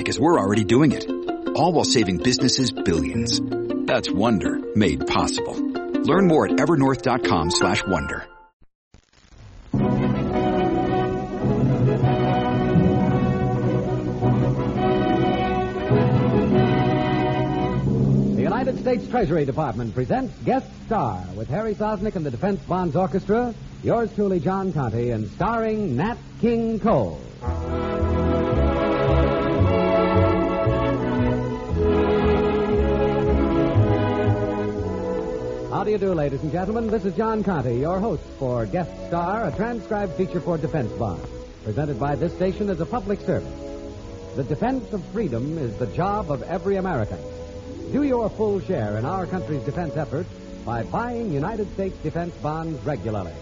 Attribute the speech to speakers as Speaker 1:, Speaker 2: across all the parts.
Speaker 1: Because we're already doing it. All while saving businesses billions. That's Wonder made possible. Learn more at evernorth.com slash wonder.
Speaker 2: The United States Treasury Department presents Guest Star with Harry Sosnik and the Defense Bonds Orchestra, yours truly, John Conte, and starring Nat King Cole. How do you do, ladies and gentlemen? This is John Conte, your host for Guest Star, a transcribed feature for Defense Bonds, presented by this station as a public service. The defense of freedom is the job of every American. Do your full share in our country's defense effort by buying United States defense bonds regularly.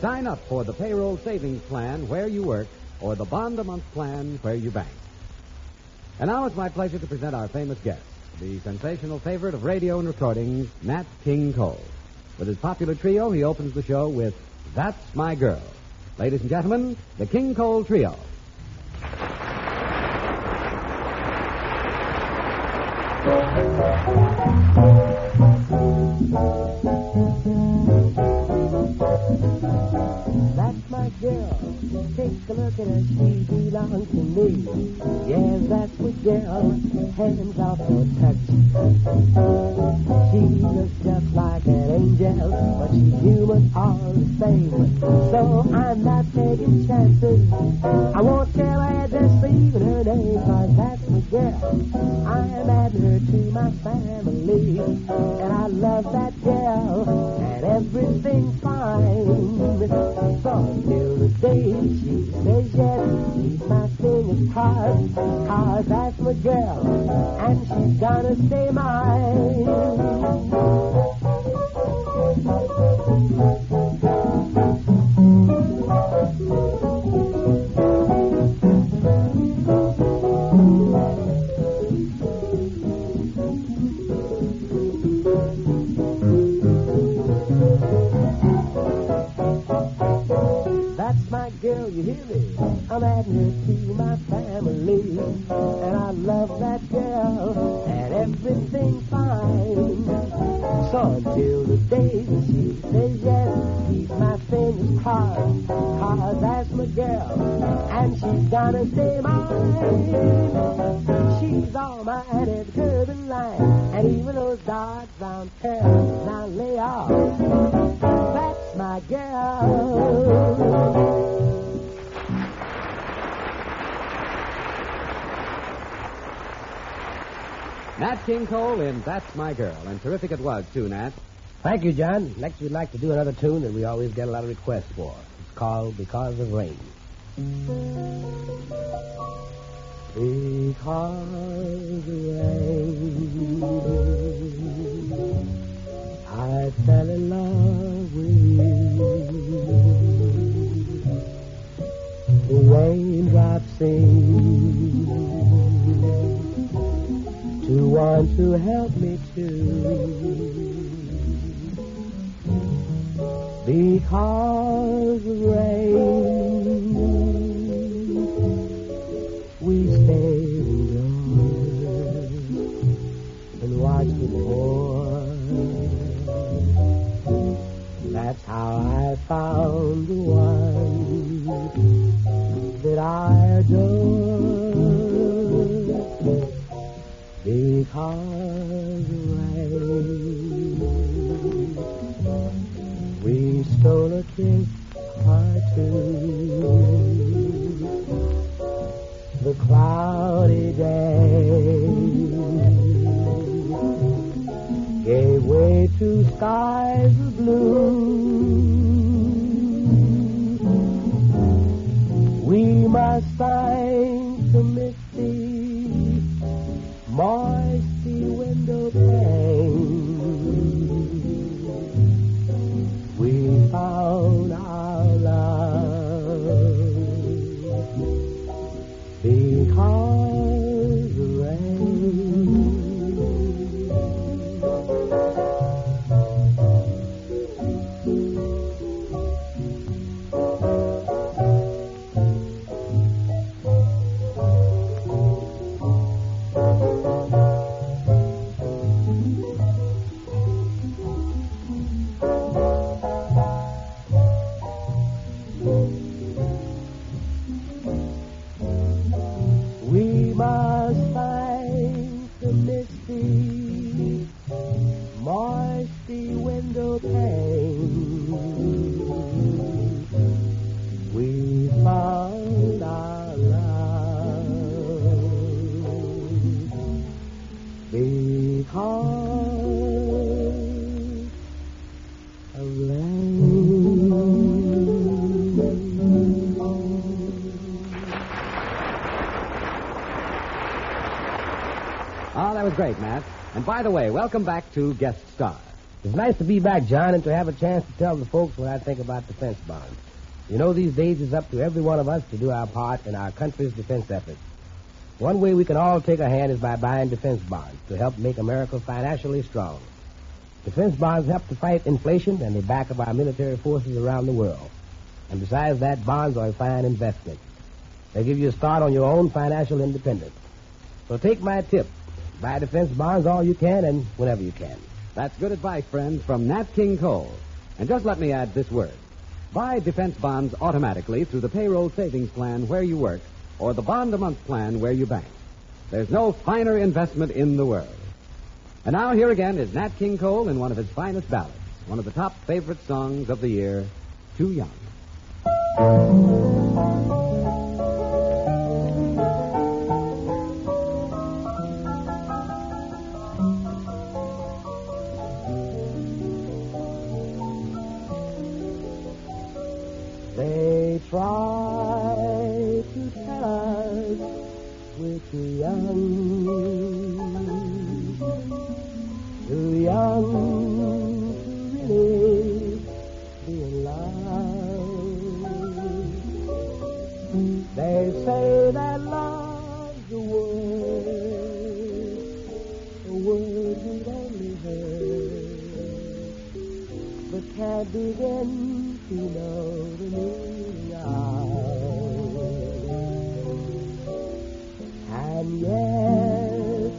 Speaker 2: Sign up for the payroll savings plan where you work or the bond a month plan where you bank. And now it's my pleasure to present our famous guest, the sensational favorite of radio and recordings, Nat King Cole. With his popular trio, he opens the show with That's My Girl. Ladies and gentlemen, the King Cole Trio.
Speaker 3: That's my girl. Take a look at her. She belongs to me. To my family, and I love that girl, and everything's fine. So till the day she says yes, keep my fingers crossed, cause that's my girl, and she's gonna stay mine. You hear me? I'm adding her to my family. And I love that girl, and everything's fine. So until the day that she says yes, keep my fingers crossed. Cause that's my girl, and she's gonna stay mine. She's all mine at and line, and even those dark brown curls now lay off. That's my girl.
Speaker 2: Nat King Cole in That's My Girl. And terrific it was, too, Nat.
Speaker 4: Thank you, John. Next, we'd like to do another tune that we always get a lot of requests for. It's called Because of Rain. Because of rain, I fell in love with you. The raindrops sing to want to help me too. Because rain, we stay indoors and watch it pour. That's how I found the one that I adore. Rain, we stole a kiss
Speaker 3: moisty window pane.
Speaker 2: Nat. And by the way, welcome back to Guest Star.
Speaker 4: It's nice to be back, John, and to have a chance to tell the folks what I think about defense bonds. You know, these days it's up to every one of us to do our part in our country's defense efforts. One way we can all take a hand is by buying defense bonds to help make America financially strong. Defense bonds help to fight inflation and they back up our military forces around the world. And besides that, bonds are a fine investment. They give you a start on your own financial independence. So take my tip. Buy defense bonds all you can and whenever you can.
Speaker 2: That's good advice, friends, from Nat King Cole. And just let me add this word. Buy defense bonds automatically through the payroll savings plan where you work or the bond a month plan where you bank. There's no finer investment in the world. And now here again is Nat King Cole in one of his finest ballads, one of the top favorite songs of the year, Too Young.
Speaker 3: Begin to know the meaning of. And yet,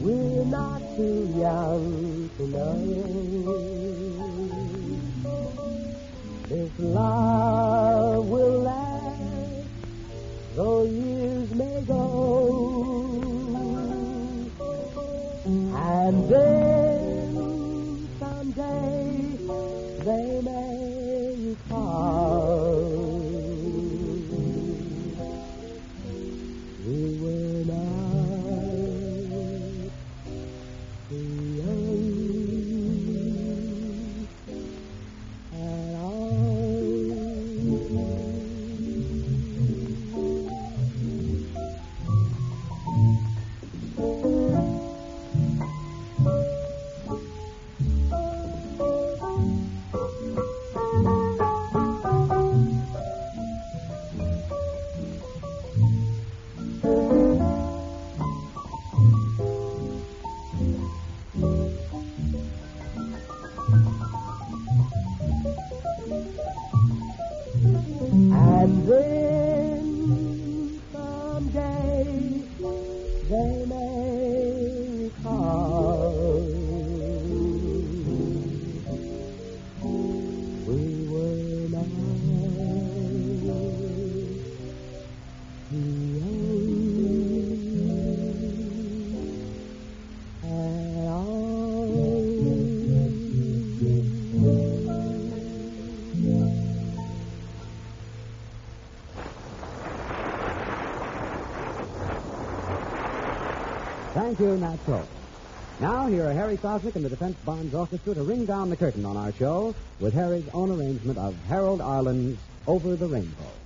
Speaker 3: we're not too young to know
Speaker 2: Thank you, Nat. Now, here are Harry Sosnik and the Defense Bonds Orchestra to ring down the curtain on our show with Harry's own arrangement of Harold Arlen's Over the Rainbow.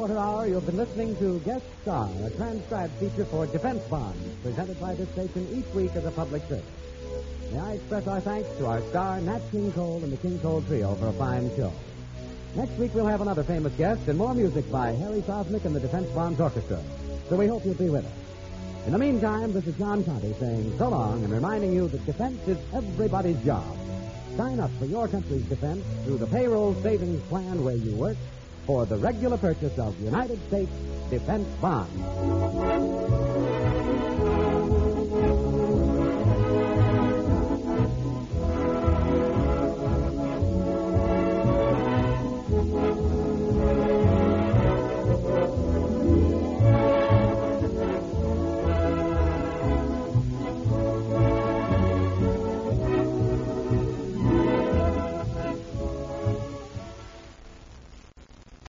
Speaker 2: Quarter hour, you've been listening to Guest Star, a transcribed feature for Defense Bonds, presented by this station each week as a public service. May I express our thanks to our star, Nat King Cole and the King Cole Trio for a fine show. Next week, we'll have another famous guest and more music by Harry Sosnik and the Defense Bonds Orchestra. So we hope you'll be with us. In the meantime, this is John Conte saying so long and reminding you that defense is everybody's job. Sign up for your country's defense through the payroll savings plan where you work for the regular purchase of United States defense bonds.